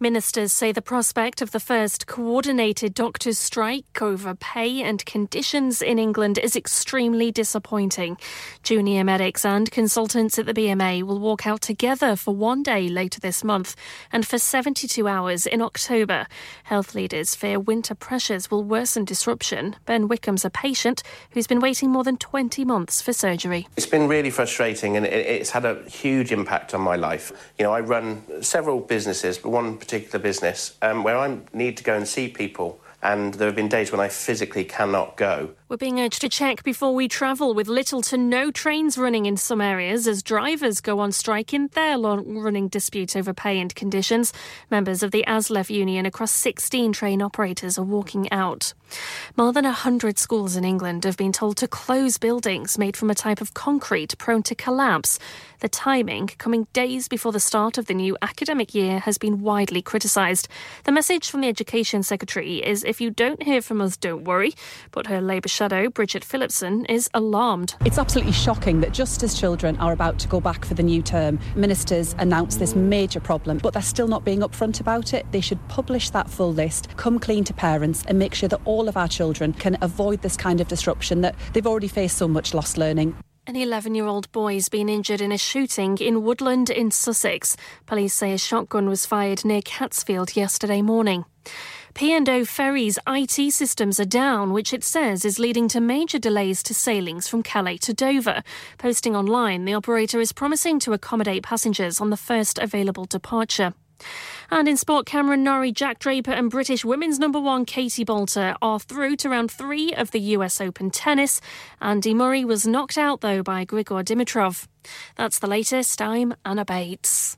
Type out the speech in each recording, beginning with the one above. Ministers say the prospect of the first coordinated doctors' strike over pay and conditions in England is extremely disappointing. Junior medics and consultants at the BMA will walk out together for one day later this month and for 72 hours in October. Health leaders fear winter pressures will worsen disruption. Ben Wickham's a patient who's been waiting more than 20 months for surgery. It's been really frustrating and it's had a huge impact on my life. You know, I run several businesses, but one particular business um, where I need to go and see people, and there have been days when I physically cannot go. We're being urged to check before we travel, with little to no trains running in some areas as drivers go on strike in their long running dispute over pay and conditions. Members of the ASLEF union across 16 train operators are walking out. More than 100 schools in England have been told to close buildings made from a type of concrete prone to collapse. The timing, coming days before the start of the new academic year, has been widely criticised. The message from the Education Secretary is if you don't hear from us, don't worry, but her Labour shadow, Bridget Phillipson, is alarmed. It's absolutely shocking that just as children are about to go back for the new term, ministers announce this major problem, but they're still not being upfront about it. They should publish that full list, come clean to parents, and make sure that all of our children can avoid this kind of disruption that they've already faced so much lost learning. An 11 year old boy's been injured in a shooting in Woodland in Sussex. Police say a shotgun was fired near Catsfield yesterday morning. P&O Ferries' IT systems are down, which it says is leading to major delays to sailings from Calais to Dover. Posting online, the operator is promising to accommodate passengers on the first available departure. And in sport, Cameron Norrie, Jack Draper, and British women's number one Katie Bolter are through to round three of the US Open tennis. Andy Murray was knocked out, though, by Grigor Dimitrov. That's the latest. I'm Anna Bates.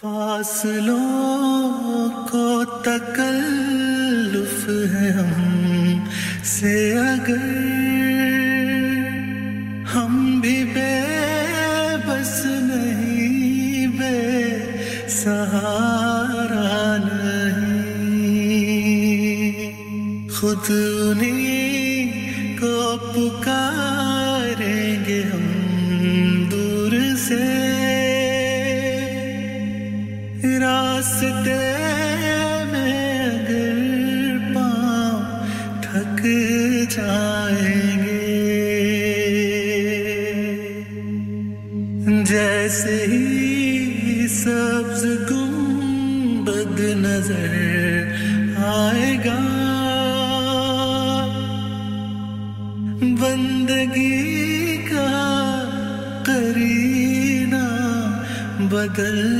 فاصلوں کو تکلف ہے ہم سے اگر ہم بھی بے بے بس نہیں سہارا نہیں خود انہیں کو پکار कर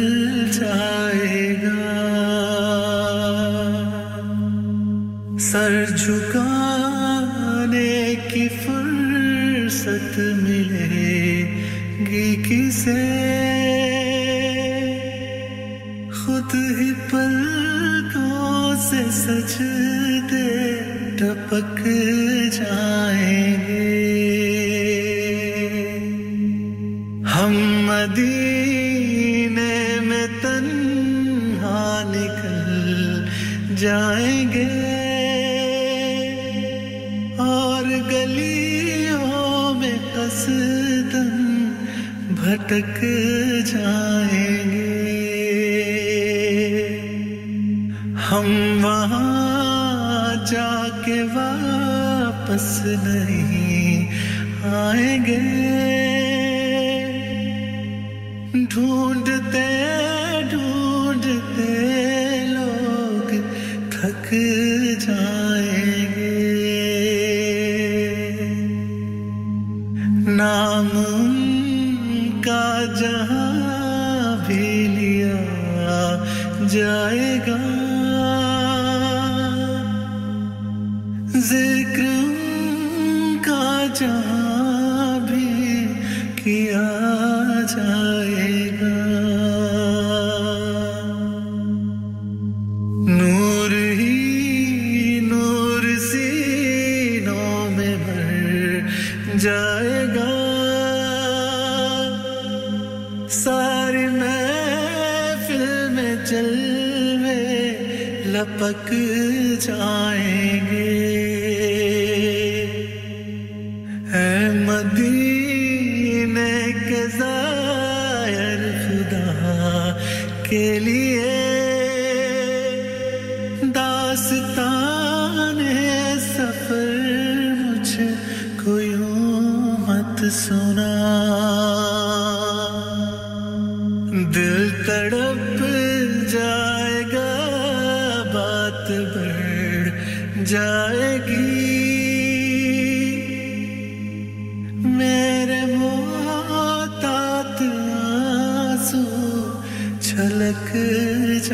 எனக்கு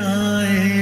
आए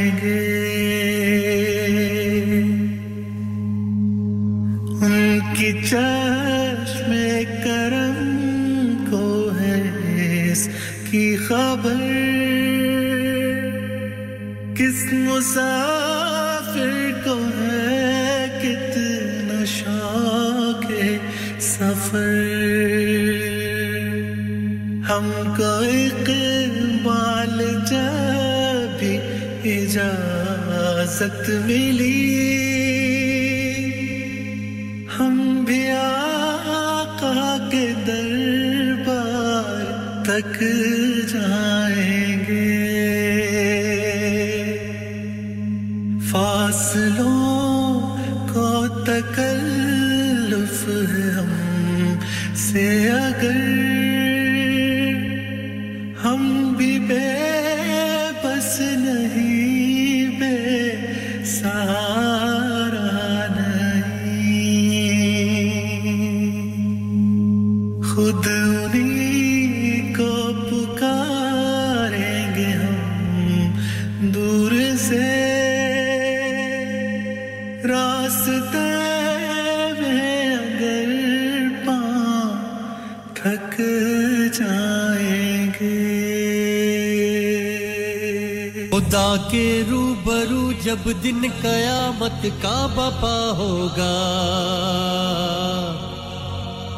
جب دن قیامت کا بپا ہوگا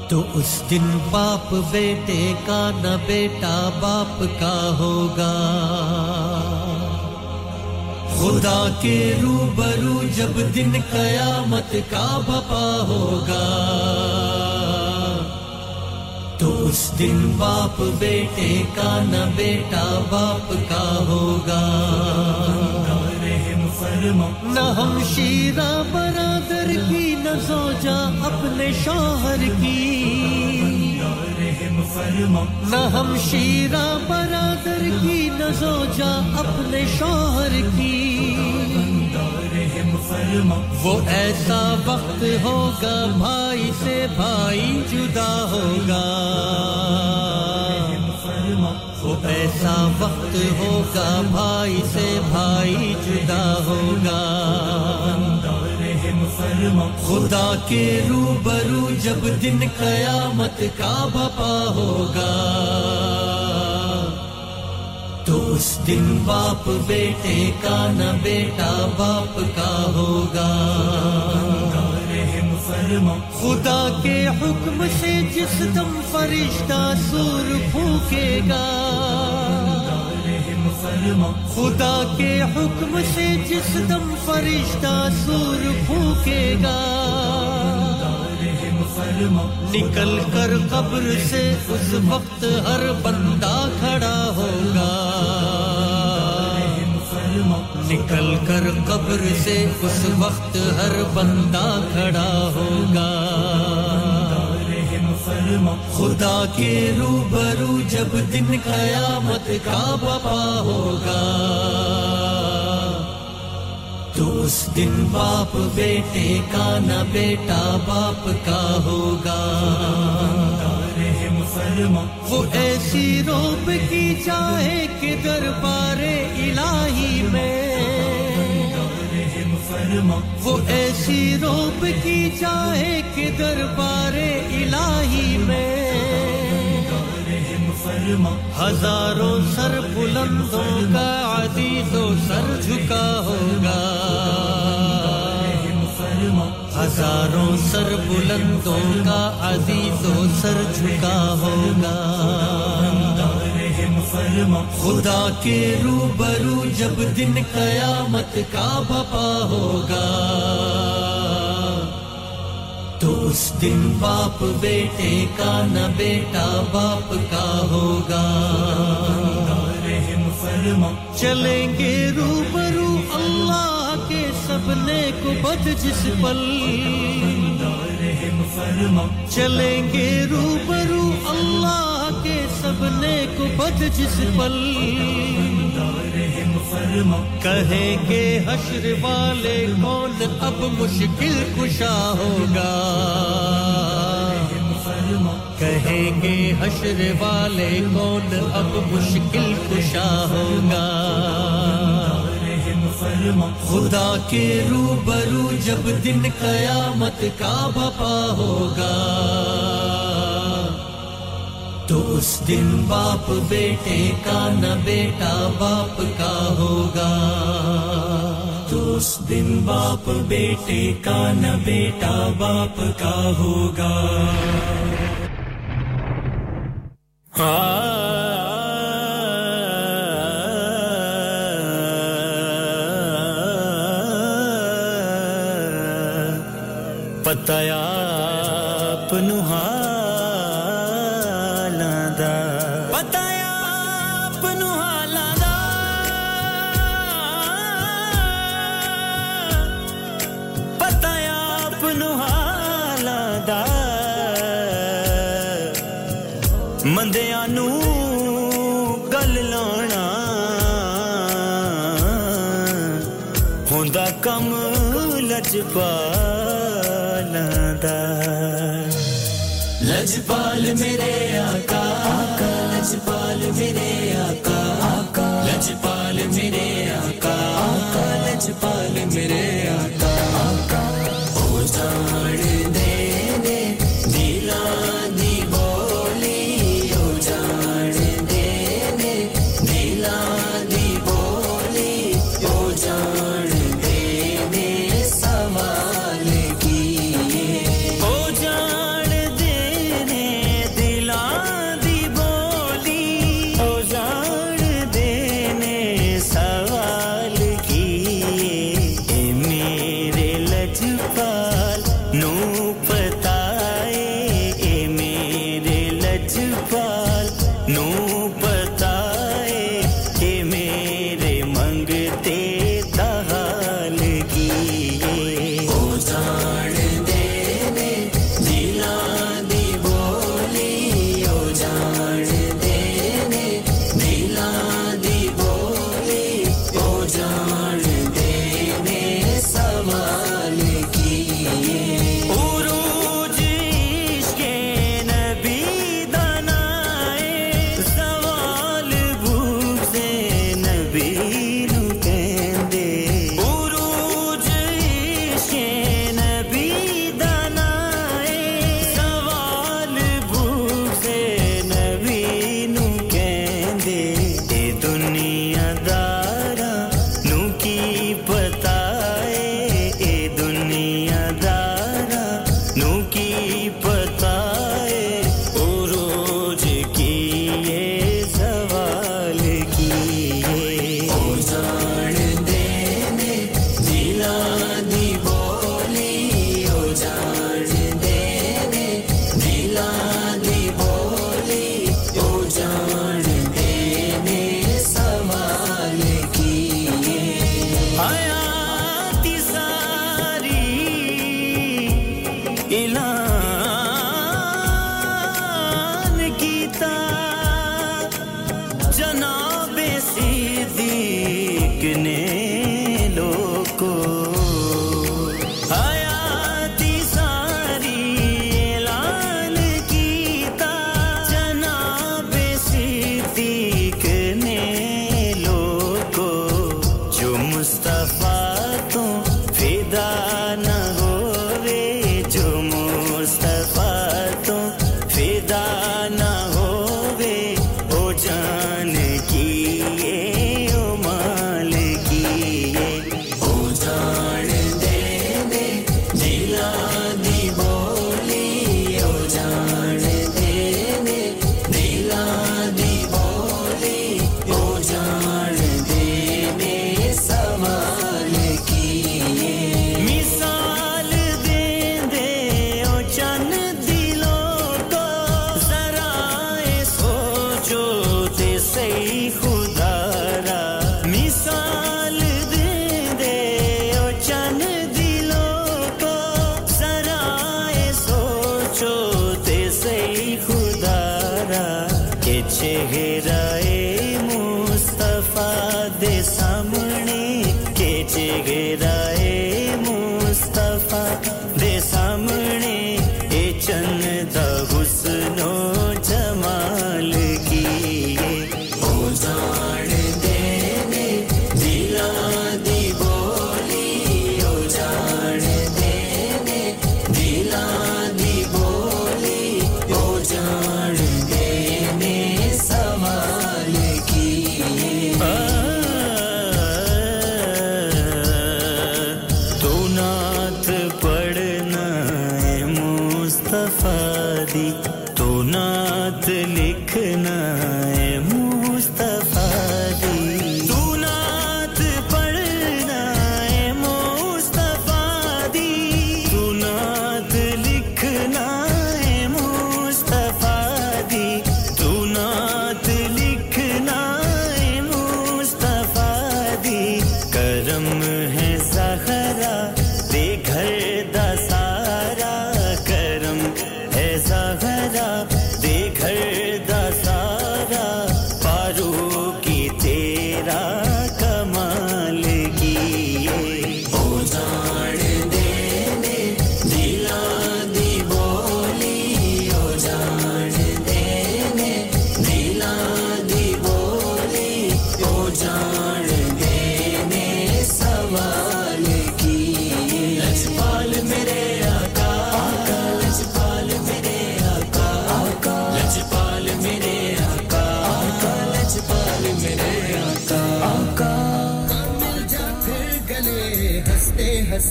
تو اس دن باپ بیٹے کا نہ بیٹا باپ کا ہوگا خدا کے رو برو جب دن قیامت کا بپا ہوگا تو اس دن باپ بیٹے کا نہ بیٹا باپ کا ہوگا نہ ہم شیرہ برادر کی نہ سوچا اپنے شوہر کی نہ ہم شیرہ برادر کی نہ سوچا اپنے شوہر کی وہ ایسا وقت ہوگا بھائی سے بھائی جدا ہوگا ایسا وقت ہوگا بھائی سے بھائی جدا ہوگا خدا کے رو برو جب دن قیامت کا بپا ہوگا تو اس دن باپ بیٹے کا نہ بیٹا باپ کا ہوگا خدا کے حکم سے جس دم فرشتہ سور پھونکے گا خدا کے حکم سے جس دم فرشتہ سور پھونکے گا نکل کر قبر سے اس وقت ہر بندہ کھڑا ہوگا نکل کر قبر سے اس وقت ہر بندہ کھڑا ہوگا خدا کے رو برو جب دن قیامت کا بپا ہوگا تو اس دن باپ بیٹے کا نہ بیٹا باپ کا ہوگا ماں وہ ایسی روب کی چاہے کہ دربار الہی میں وہ ایسی روب کی چاہے کہ دربار الہی میں ہزاروں سر بلندوں کا عزیز و سر جھکا ہوگا ہزاروں سر بلندوں کا عزیز و سر جھکا ہوگا خدا کے روبرو جب دن قیامت کا بپا ہوگا تو اس دن باپ بیٹے کا نہ بیٹا باپ کا ہوگا چلیں گے روبرو سب نے بد جس پل چلیں گے روبرو اللہ کے سب نے بد جس کہیں گے حشر والے کون اب مشکل کشا ہوگا کہیں گے حشر والے کون اب مشکل کشا ہوگا فرما خدا کے رو برو جب دن قیامت کا بپا ہوگا تو اس دن باپ بیٹے کا نہ بیٹا باپ کا ہوگا تو اس دن باپ بیٹے کا نہ بیٹا باپ کا ہوگا ہاں ਤਇਆ ਆਪ ਨੂੰ ਹਾਲਾਂ ਦਾ ਪਤਾ ਦਾ ਦਾ ਮੰਦਿਆਂ ਨੂੰ ਗੱਲ ਹੁੰਦਾ ਲਜਪਾ میرے آقا کالج پال میرے آقا کالج پال میرے آقا کالج پال میرے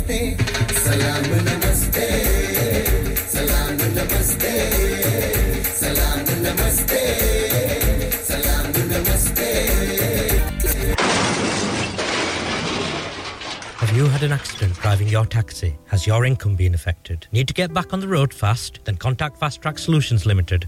नमस्ते सलाम नमस्ते सलाम Have you had an accident driving your taxi? Has your income been affected? Need to get back on the road fast? Then contact Fast Track Solutions Limited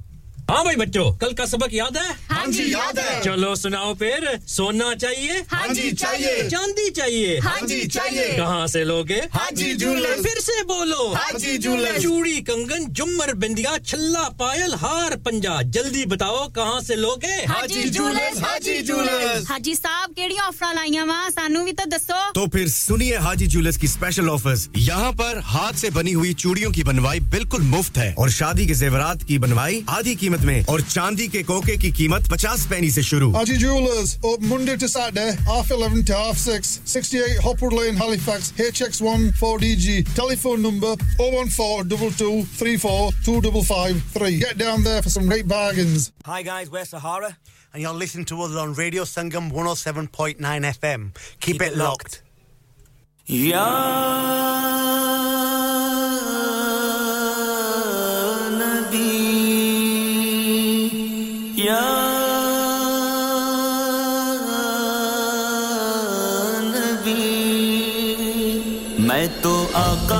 ہاں بھائی بچوں کل کا سبق یاد ہے ہاں جی یاد ہے چلو سناؤ پھر سونا چاہیے ہاں جی چاہیے چاندی چاہیے ہاں جی چاہیے کہاں سے ہاں جی پھر سے بولو ہاں جی جھولے چوڑی کنگن جمر بندیا چھلا پائل ہار پنجا جلدی بتاؤ کہاں سے ہاں جھولے ہاں جی جھولے ہاں جی صاحب کیڑی آفر لائی سانو بھی تو دسو تو پھر سنیے جی جھولے کی اسپیشل آفر یہاں پر ہاتھ سے بنی ہوئی چوڑیوں کی بنوائی بالکل مفت ہے اور شادی کے زیورات کی بنوائی آدھی قیمت कीमत में और चांदी के कोके की कीमत पचास पैनी ऐसी शुरू Jewelers, open uh, Monday to Saturday, half 11 to half 6, 68 Hopwood Lane, Halifax, HX1 4DG. Telephone number 014 22 Get down there for some great bargains. Hi guys, we're Sahara, and you're listening to us on Radio Sangam 107.9 FM. Keep, it, locked. locked. Yeah. نبی میں تو آقا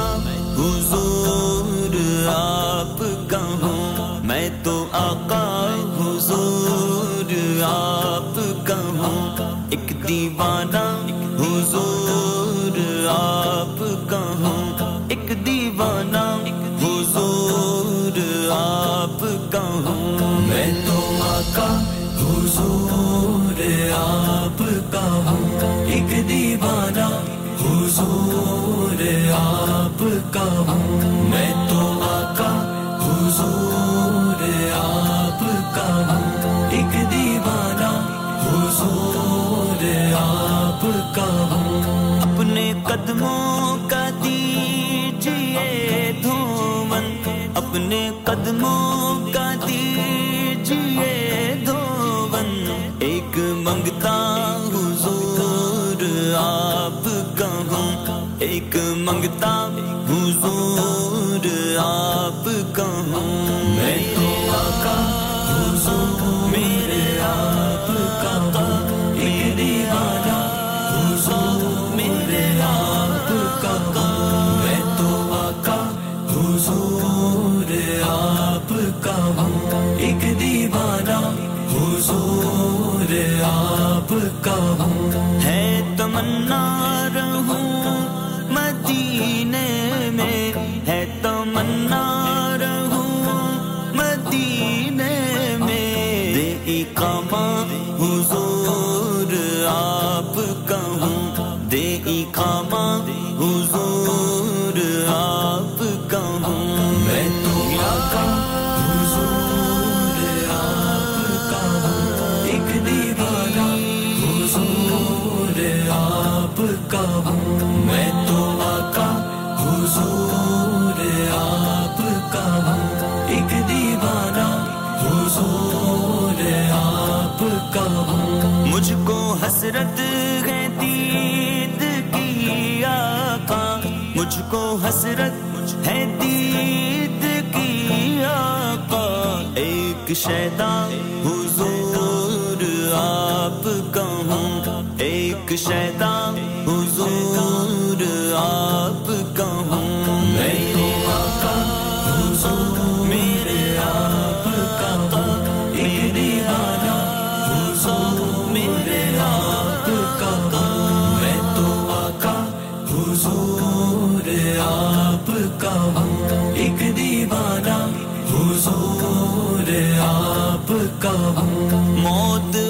آپ کا ہوں اپنے قدموں کا دی دھومن اپنے قدموں کا دی دھومن ایک منگتا حضور آپ کا ہوں ایک منگتا حضور آپ کا کا مجھ کو حسرت ہے دید کی آقا مجھ کو حسرت ہے دید کی آقا ایک شیدا حضور آپ کا ہوں ایک شیدا حضور آپ آپ کا موت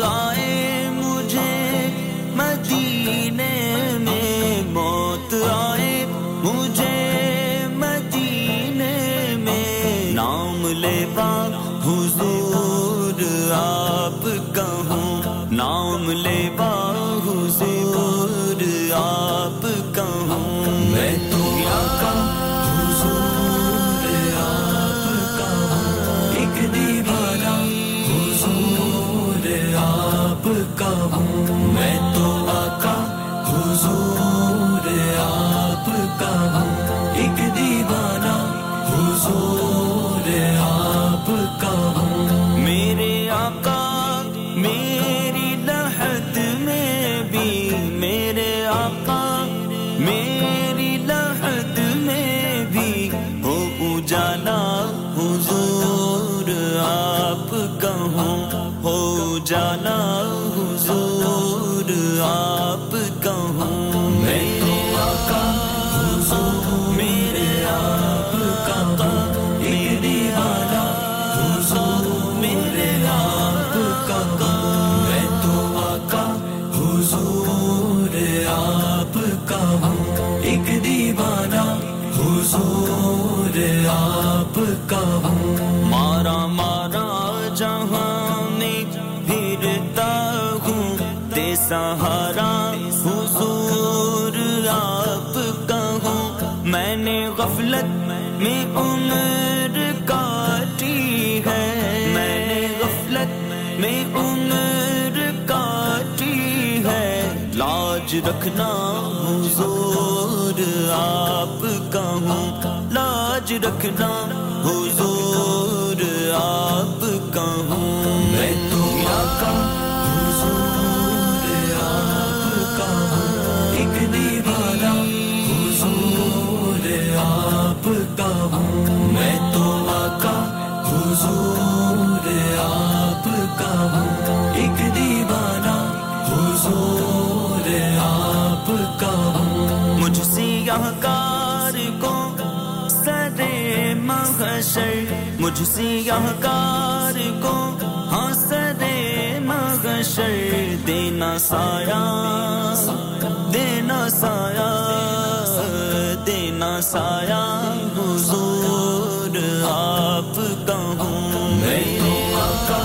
غفلت میں عمر کاٹی ہے میں نے غفلت میں عمر کاٹی ہے لاج رکھنا زور آپ ہوں لاج رکھنا حضور آپ کا ہوں میں تو میں تو آقا حضور آپ کا ایک دیوانہ حضور آپ کا مجھ سے یہ کو سر محشر مجھ سے یہ کو ہاں سر محشر دینا سایہ دینا سایہ سایہ حضور آپ کا ہوں میرے آقا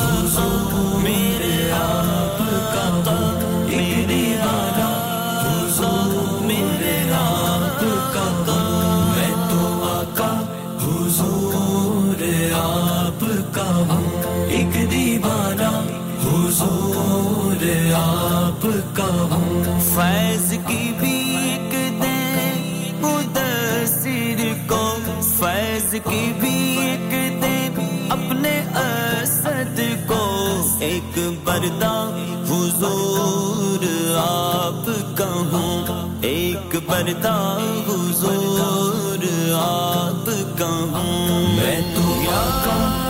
حضور میرے آپ کا میرے آقا حضور میرے آپ کا تو میں تو آقا حضور آپ کا ہوں ایک دیوانہ حضور آپ کا ہوں فیض کی بھی کی بھی ایک اپنے اسد کو ایک پردا حضور آپ کہوں ایک پرداغ حضور آپ کہوں میں تو کہوں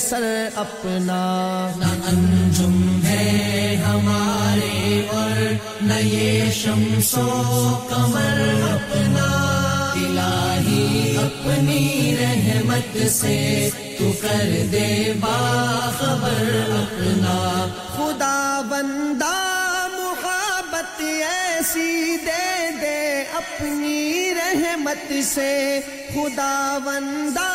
سر اپنا انجم ہے ہمارے اور نئے شمسوں کمر اپنا الہی اپنی رحمت سے تو کر دے با خبر اپنا خدا بندہ محبت ایسی دے دے اپنی رحمت سے خدا بندہ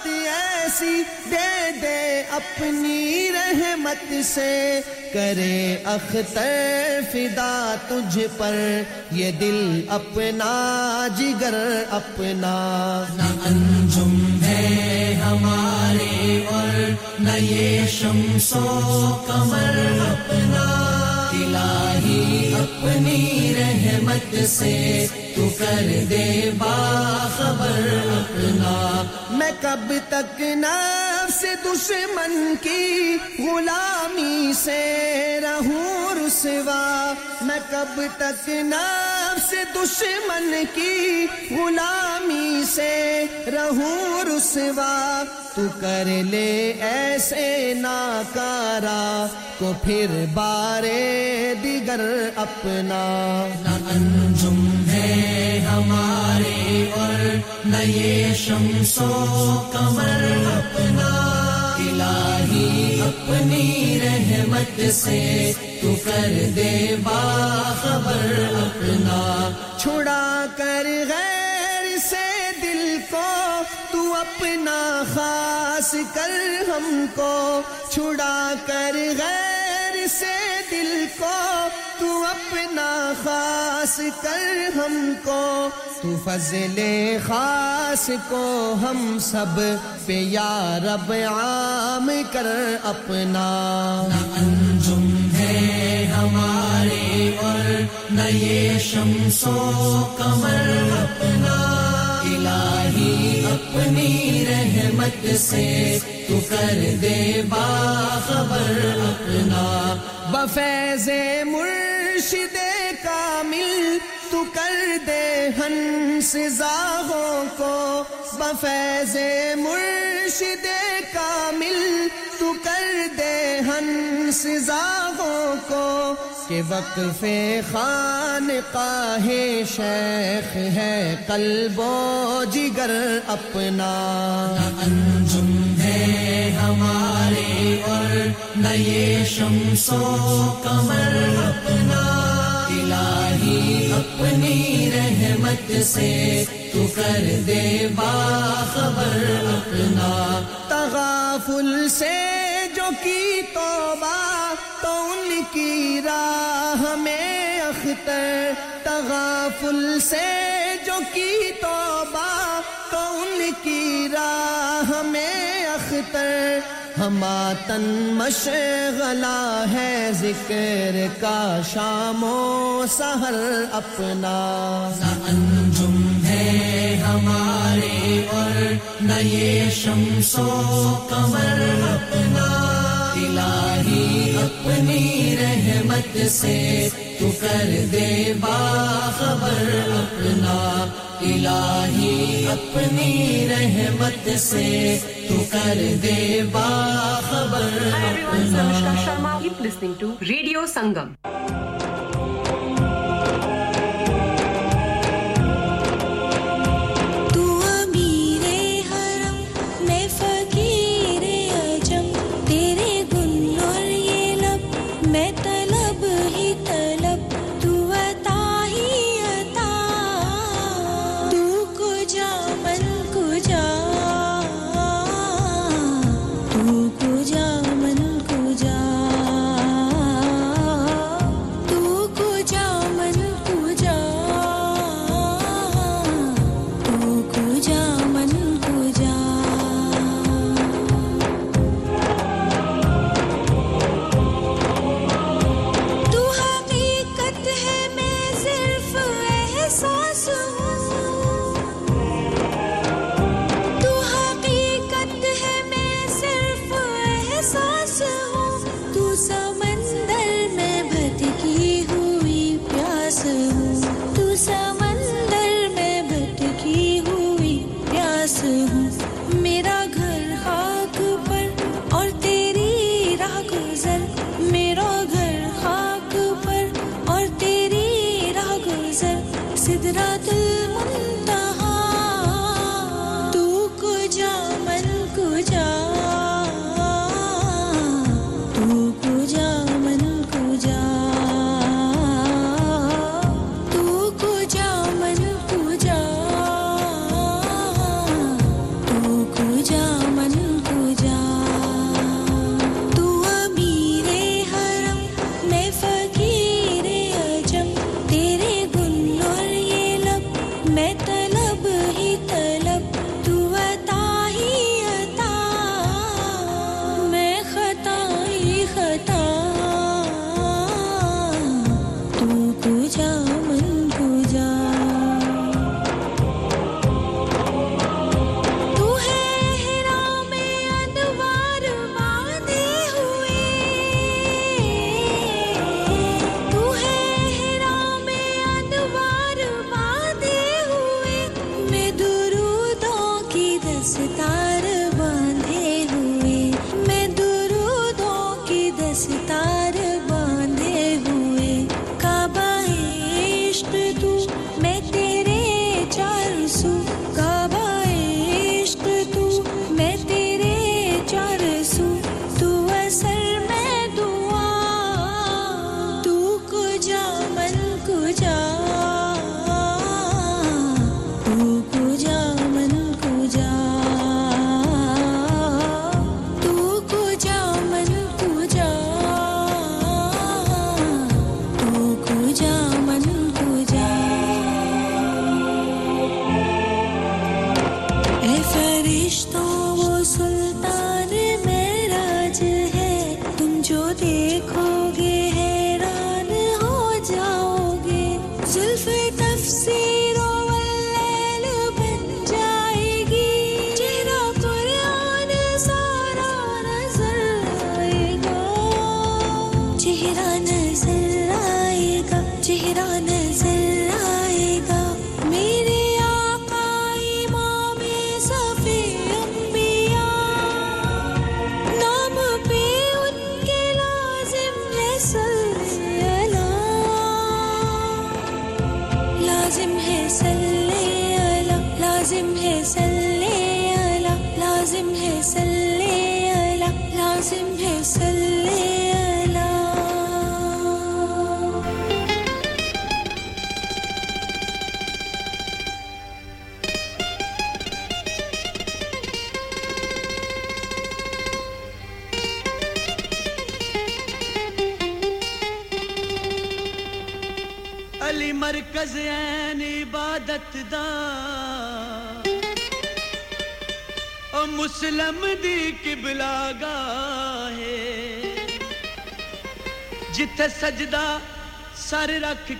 رحمت ایسی دے دے اپنی رحمت سے کرے اختر فدا تجھ پر یہ دل اپنا جگر اپنا انجم ہے ہمارے اور نئے کمر اپنا الہی اپنی رحمت سے تو کر دے با خبر میں کب تک نفس دشمن کی غلامی سے رہوں رسوا میں کب تک نفس نفس دشمن کی غلامی سے رہوں رسوا تو کر لے ایسے ناکارا کو پھر بارے دیگر اپنا انجم ہے ہمارے اور نئے شمسوں کمر اپنا اپنی رحمت سے تو کر دے با خبر اپنا چھڑا کر غیر سے دل کو تو اپنا خاص کر ہم کو چھڑا کر غیر سے دل کو تو اپنا خاص کر ہم کو تو فضل خاص کو ہم سب پہ یا رب عام کر اپنا انجم ہے ہمارے اور نئے اپنا اپنی رحمت سے تو کر دے با خبر اپنا بفیض مرشد کامل تو کر دے ہن زاہوں کو بفیض مرشد کامل تو کر دے ہن زاہوں کو کہ وقف قاہ شیخ ہے قلب و جگر اپنا انجم ہے ہمارے اور نئے شمس اپنی رحمت سے تو کر دے خبر اپنا تغافل سے جو کی توبہ تو ان کی راہ میں اختر تغافل سے جو کی توبہ تو ان کی راہ میں اختر ہما تن مشغلہ ہے ذکر کا شام و سہر اپنا انجم ہے ہمارے اور نئے شم کمر اپنا الہی اپنی رحمت سے تو کر دے با خبر اپنا الہی اپنی رحمت سے تو کر دے با خبر اپنا ریڈیو سنگم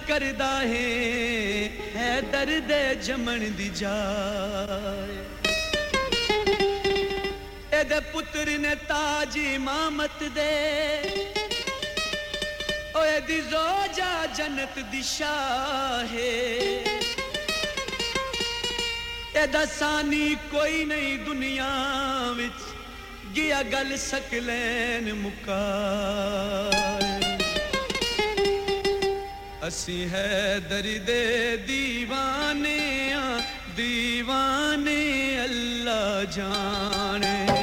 کرے ہے در جم دی جا یہ پتر نے تازیت دے رو جا جنت دشا ہے یہ دسانی کوئی نہیں دنیا بچ گیا گل سکلین مکا سی ہے درد دیوانے دیوانے اللہ جانے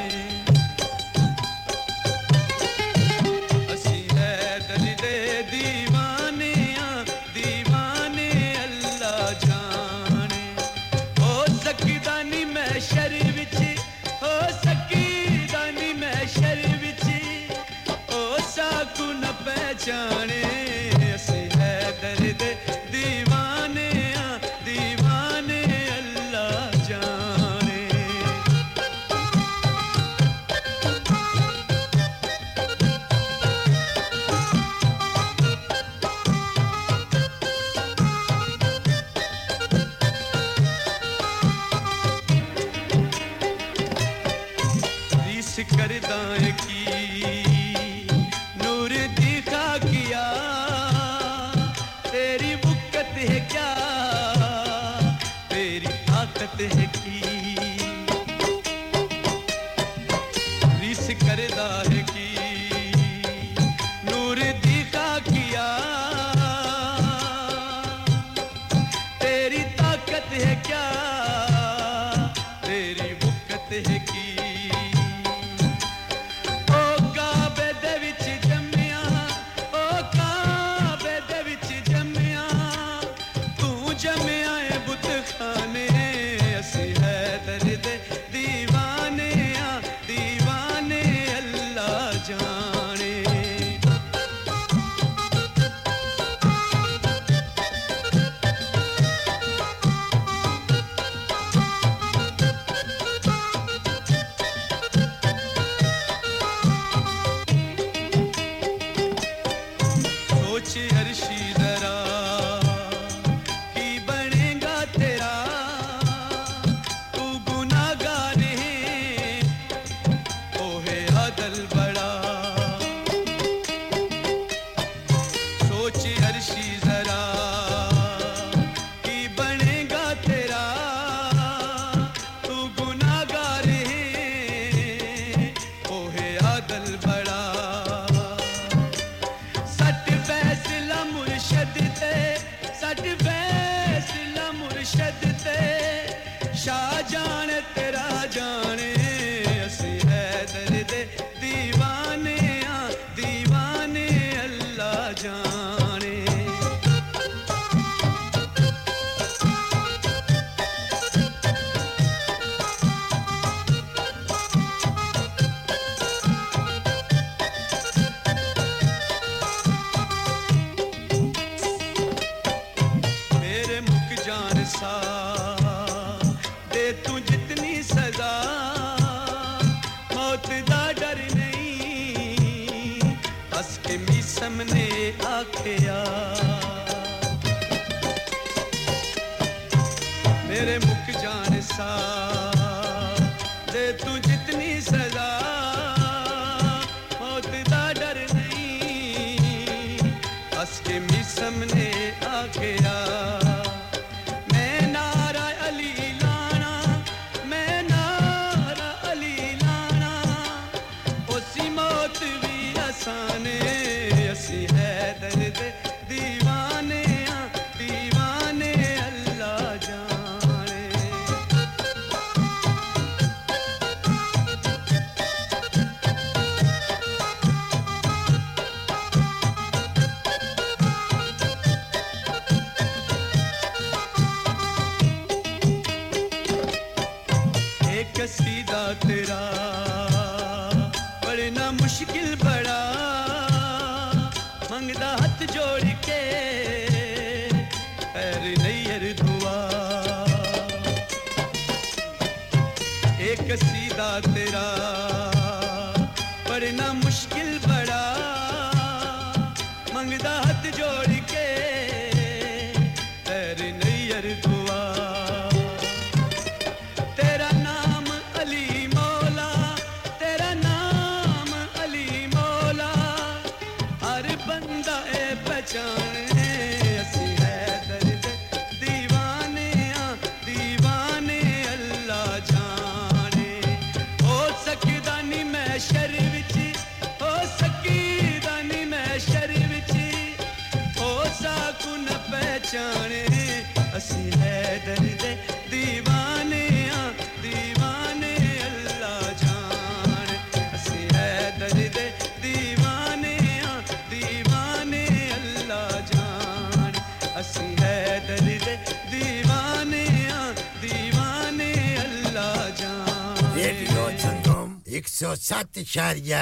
سات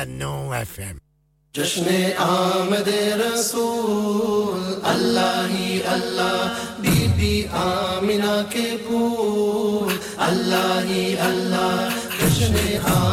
نو ایف ایم جشن آمد رسول اللہ ہی اللہ بی بی آمرا کے پھول اللہ ہی اللہ جشن آمد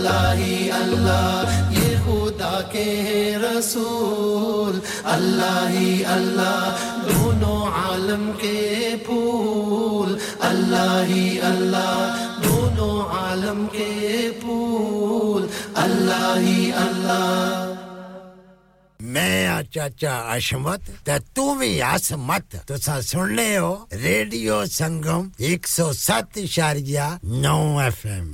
اللہ ہی اللہ یہ ہوتا کہ رسول اللہ ہی اللہ دونوں عالم کے پھول اللہ ہی اللہ دونوں عالم کے پھول اللہ ہی اللہ چاچا تے تو بھی اصمت تسا سننے ہو radio Sangam 107.9 F M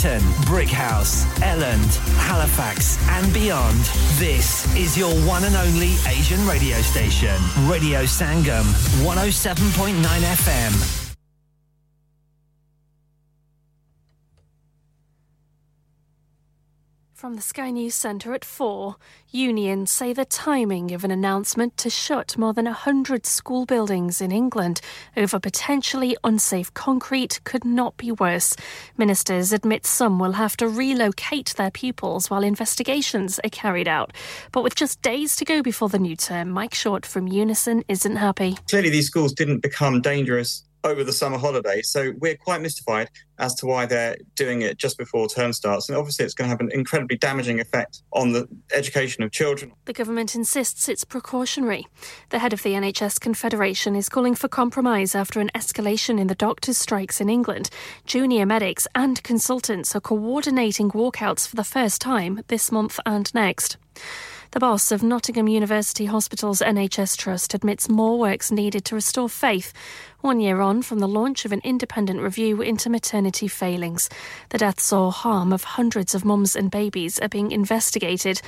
Brighton, Brickhouse, Elland, Halifax, and beyond. This is your one and only Asian radio station, Radio Sangam, 107.9 FM. From the Sky News Centre at 4, unions say the timing of an announcement to shut more than 100 school buildings in England over potentially unsafe concrete could not be worse. Ministers admit some will have to relocate their pupils while investigations are carried out. But with just days to go before the new term, Mike Short from Unison isn't happy. Clearly, these schools didn't become dangerous over the summer holiday. So we're quite mystified as to why they're doing it just before term starts. And obviously, it's going to have an incredibly damaging effect on the education of children. The government insists it's precautionary. The head of the NHS Confederation is calling for compromise after an escalation in the doctors' strikes in England. Junior medics and consultants are coordinating walkouts for the first time this month and next. The boss of Nottingham University Hospital's NHS Trust admits more work's needed to restore faith one year on from the launch of an independent review into maternity failings. The deaths or harm of hundreds of mums and babies are being investigated.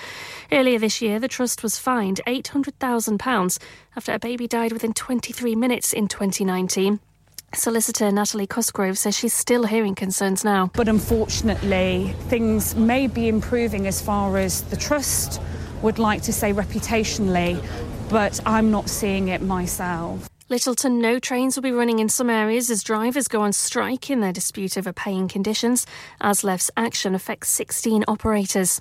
Earlier this year, the trust was fined £800,000 after a baby died within 23 minutes in 2019. Solicitor Natalie Cosgrove says she's still hearing concerns now. But unfortunately, things may be improving as far as the trust would like to say reputationally, but I'm not seeing it myself. Little to no trains will be running in some areas as drivers go on strike in their dispute over paying conditions. ASLEF's action affects 16 operators.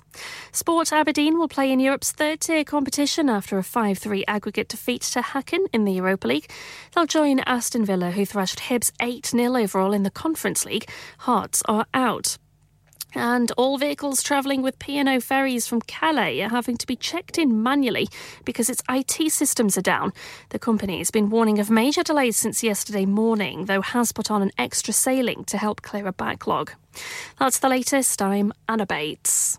Sport Aberdeen will play in Europe's third tier competition after a 5 3 aggregate defeat to Hacken in the Europa League. They'll join Aston Villa, who thrashed Hibs 8 0 overall in the Conference League. Hearts are out. And all vehicles travelling with P&O ferries from Calais are having to be checked in manually because its IT systems are down. The company has been warning of major delays since yesterday morning, though has put on an extra sailing to help clear a backlog. That's the latest. I'm Anna Bates.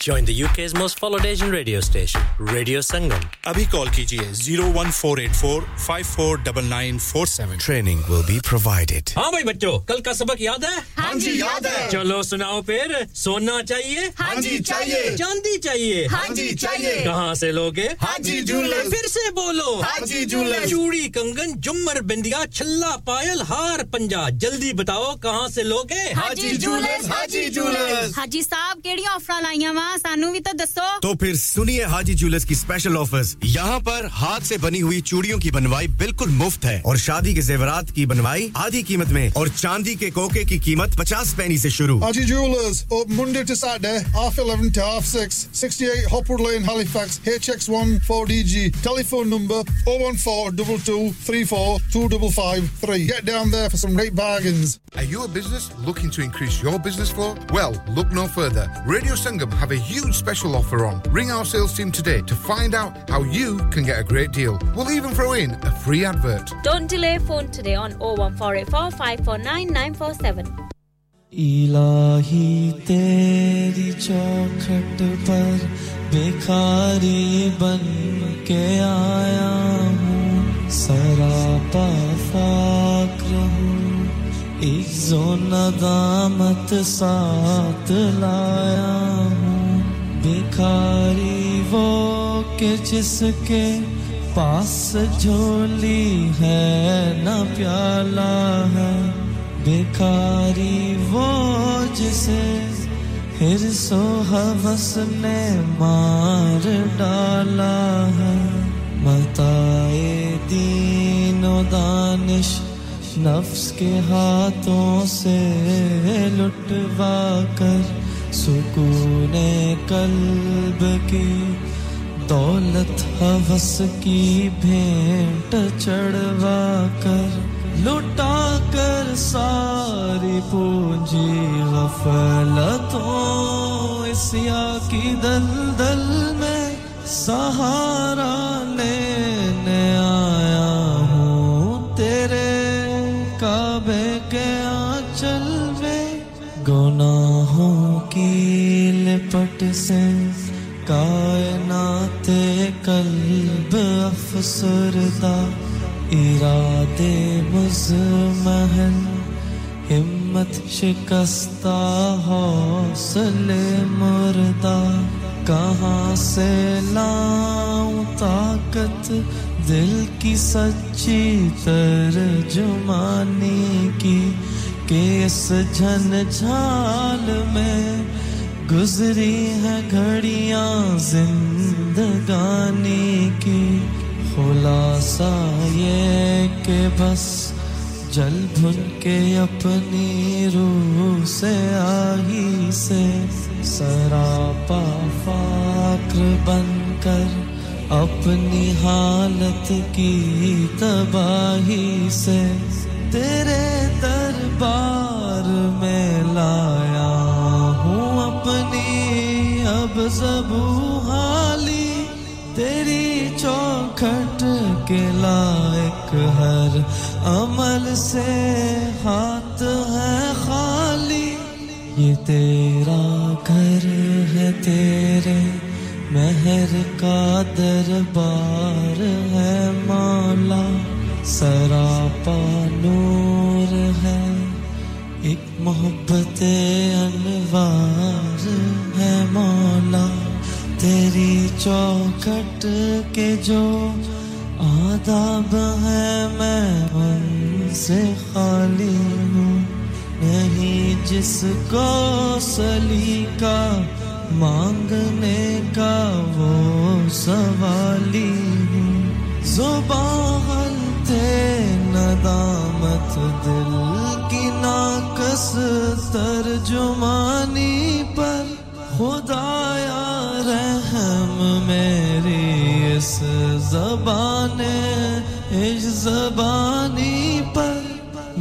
جو most followed Asian radio station radio Sangam ابھی call کیجیے zero one four eight four five four double ہاں بچوں کل کا سبق یاد ہے چلو سنا پھر سونا چاہیے چاندی چاہیے کہاں سے لوگے پھر سے بولو جھولے چوڑی کنگن جمر بندیا چھل پائل ہار پنجاب جلدی بتاؤ کہاں سے لوگ ہاں جی صاحب کیڑی آفر لائیں ہاں، سنو بھی تو ہاجی جولر کی اسپیشل آفس یہاں پر ہاتھ سے بنی ہوئی چوڑیوں کی بنوائی بالکل مفت ہے اور شادی کے زیورات کی بنوائی آدھی قیمت میں اور چاندی کے کوکے کی قیمت پچاس پینی سے شروع number a huge special offer on. Ring our sales team today to find out how you can get a great deal. We'll even throw in a free advert. Don't delay phone today on 01484 549 947. इलाही नदामत साथ लाया بھکاری وہ کہ جس کے پاس جھولی ہے نہ پیالہ ہے بھکاری وہ جسے پھر سو حوس نے مار ڈالا ہے متائے دین و دانش نفس کے ہاتھوں سے لٹوا کر قلب کی دولت حوث کی بھینٹ چڑھوا کر لٹا کر ساری پونجی غفلتوں اسیا کی دلدل میں سہارا لے کی لپٹ سے کائنات قلب افسردہ ارادے مزمہن ہمت شکستہ حوصل مردہ کہاں سے لاؤں طاقت دل کی سچی ترجمانی کی جھن جھال میں گزری ہے گھڑیاں زندگانی کی خلاصہ یہ کہ بس جل بھن کے اپنی روح سے آہی سے سراپا فاکر بن کر اپنی حالت کی تباہی سے تیرے دربار میں لایا ہوں اپنی اب زبو حالی تیری چوکھٹ کے لائق ہر عمل سے ہاتھ ہے خالی یہ تیرا گھر ہے تیرے مہر کا دربار ہے مالا سراپا نور ہے ایک محبت انوار ہے مولا تیری چوکھٹ کے جو آداب ہے میں ان سے خالی ہوں نہیں جس کو سلی کا مانگنے کا وہ سوالی ہوں زبان سے ندامت دل کی ناکس ترجمانی پر خدا رحم میری اس زبان اس زبانی پر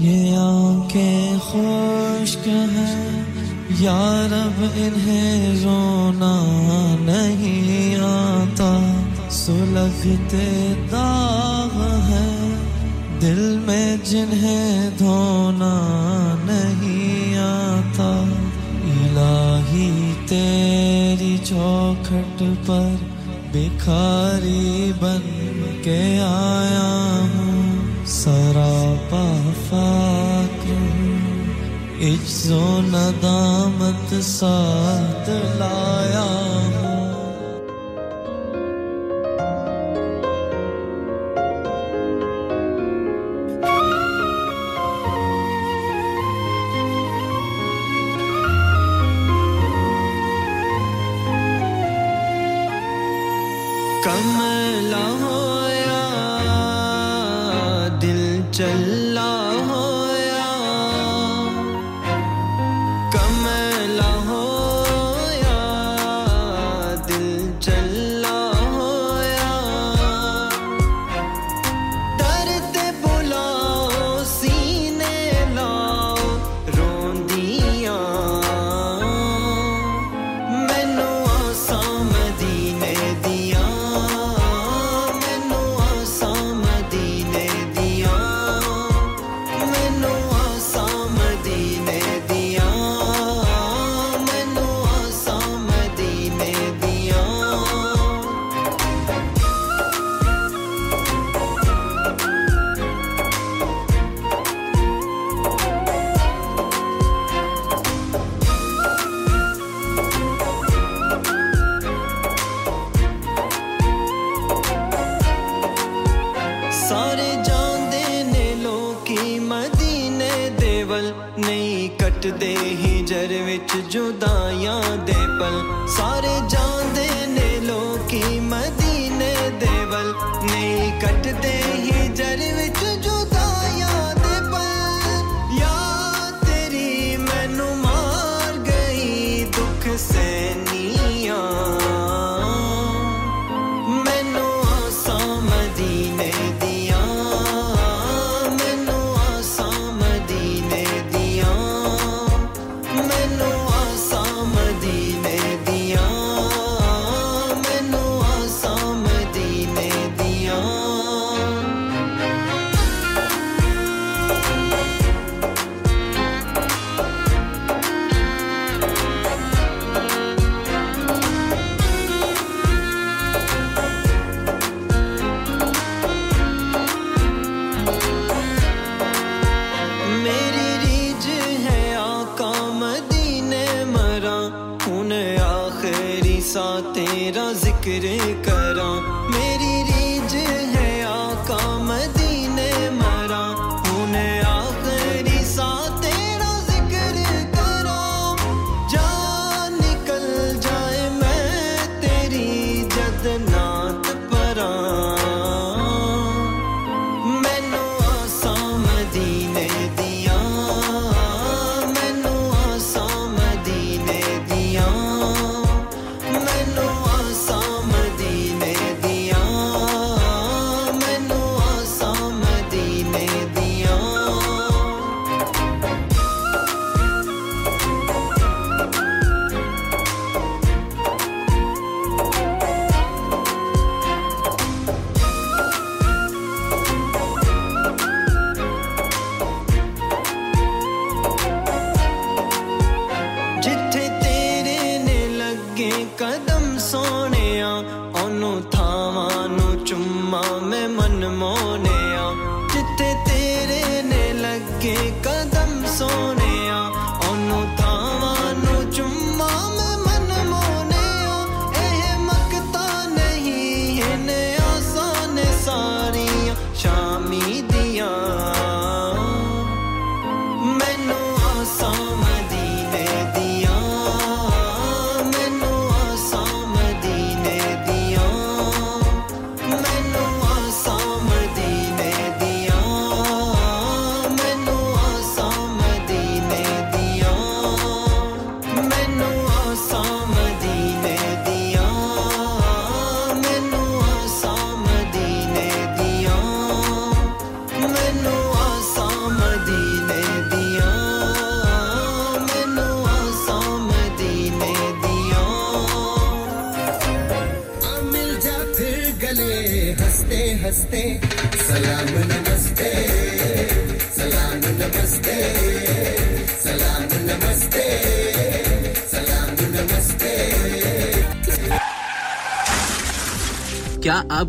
یہ آنکھیں خشک ہیں یا رب انہیں رونا نہیں آتا سلگتے دار دل میں جنہیں دھونا نہیں آتا الہی تیری چوکھٹ پر بکھاری بن کے آیا ہوں سرا فاکر اچ ن ندامت ساتھ لایا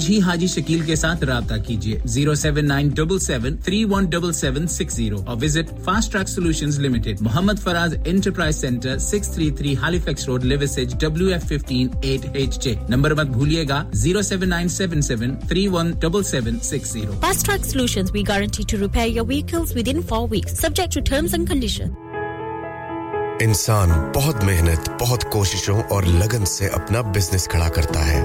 آج ہی حاجی شکیل کے ساتھ رابطہ کیجیے zero seven nine double seven three one double seven six zero اور visit fast track solution limited Muhammad Faraz enterprise centre six three three Halifax road لیوسج W F fifteen eight H J number مت بھولیے گا zero seven nine seven seven three one double seven six zero fast track solution we guarantee to repair your vehicles within four weeks subject to terms and condition انسان بہت محنت بہت کوششوں اور لگن سے اپنا بزنس کھڑا کرتا ہے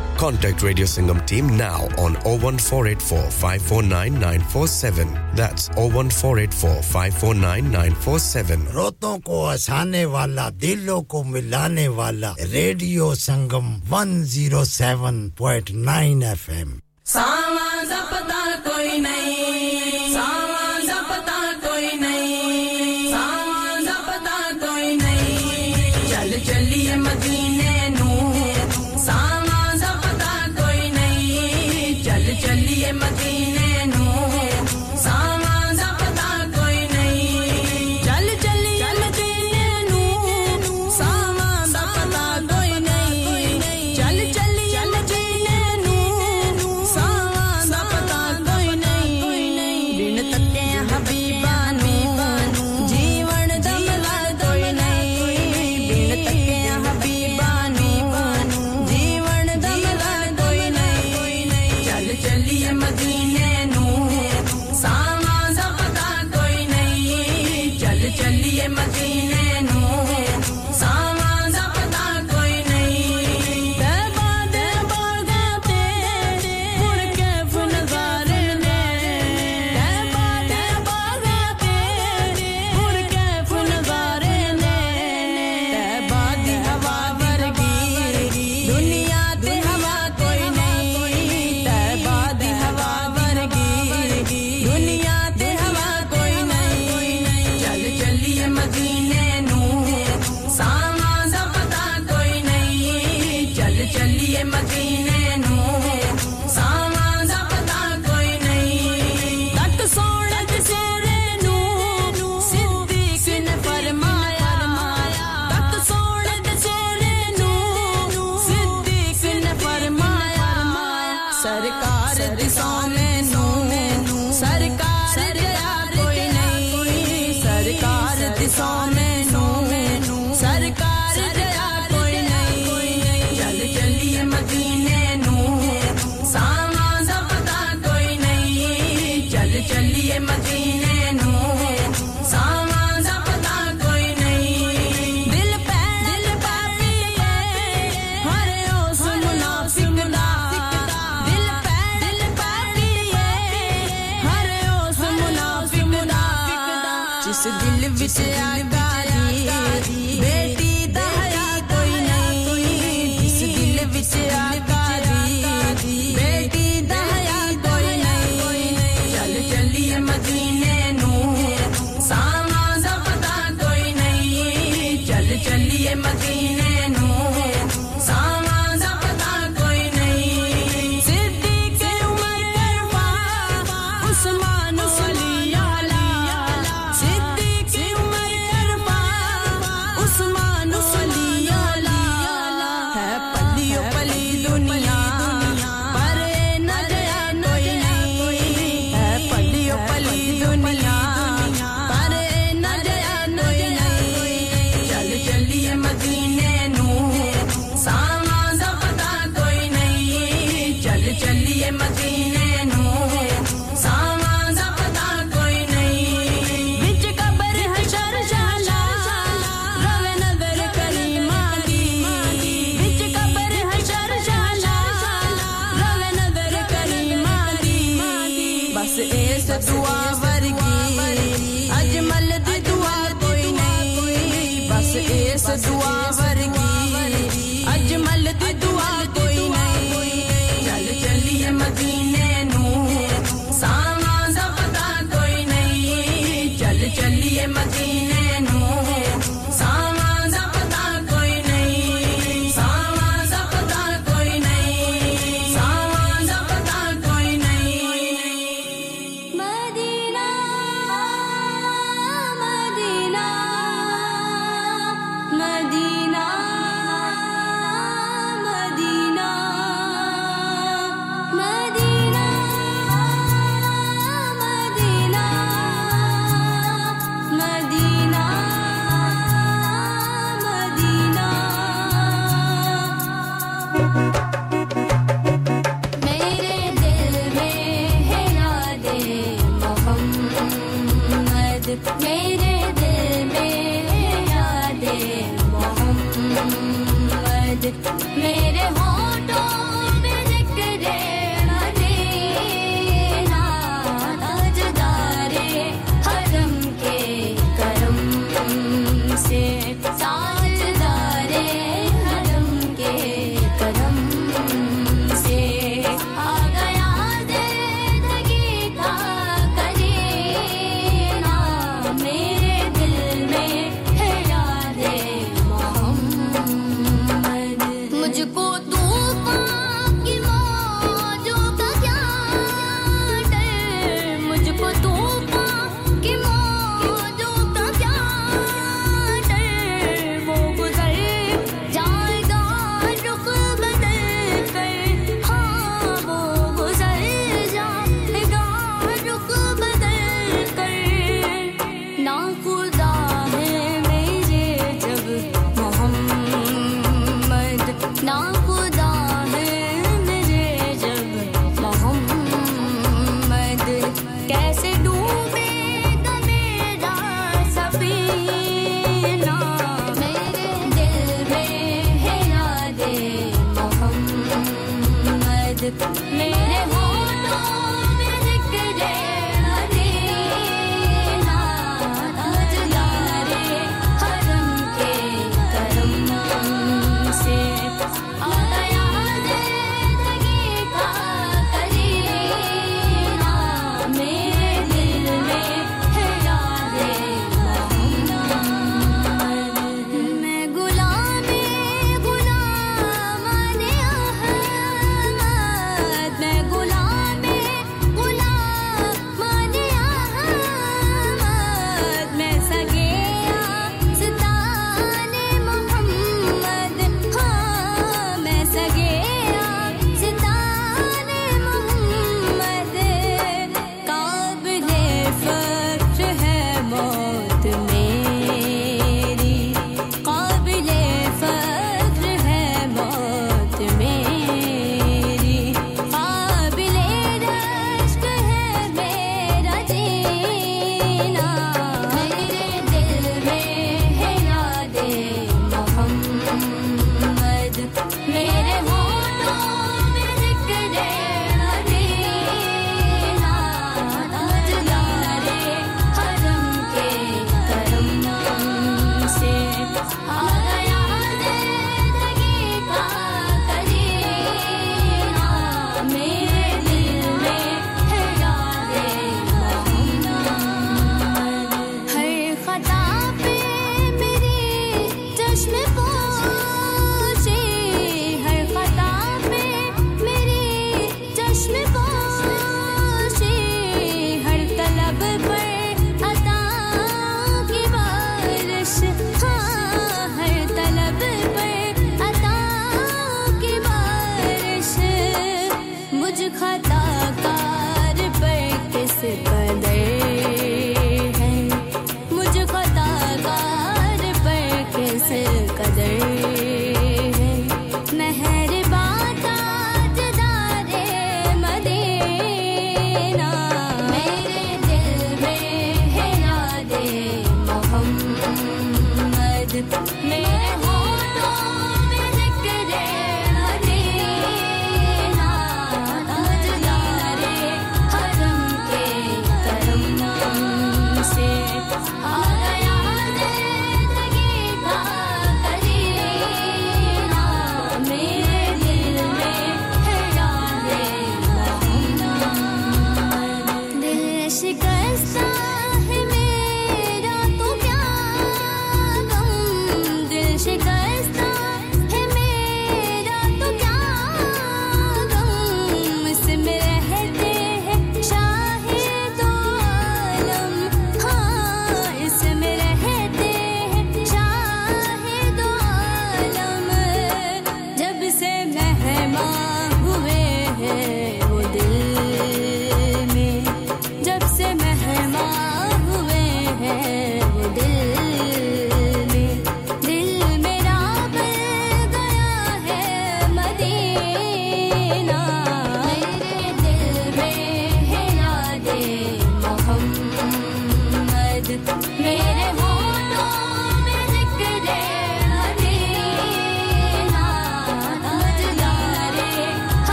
Contact Radio Singham team now on 01484 That's 01484 549 947. रोतों को हंसाने वाला दिलों को मिलाने वाला रेडियो 107.9 FM. सामा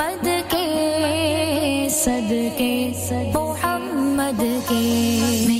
محمد کے صدقے محمد کے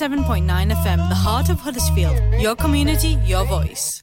107.9 FM, the heart of Huddersfield. Your community, your voice.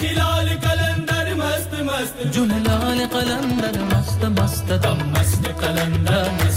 हिलाल कलंदर मस्त मस्त जो हिलाल कलंदर मस्त मस्त दम मस्त कलंदर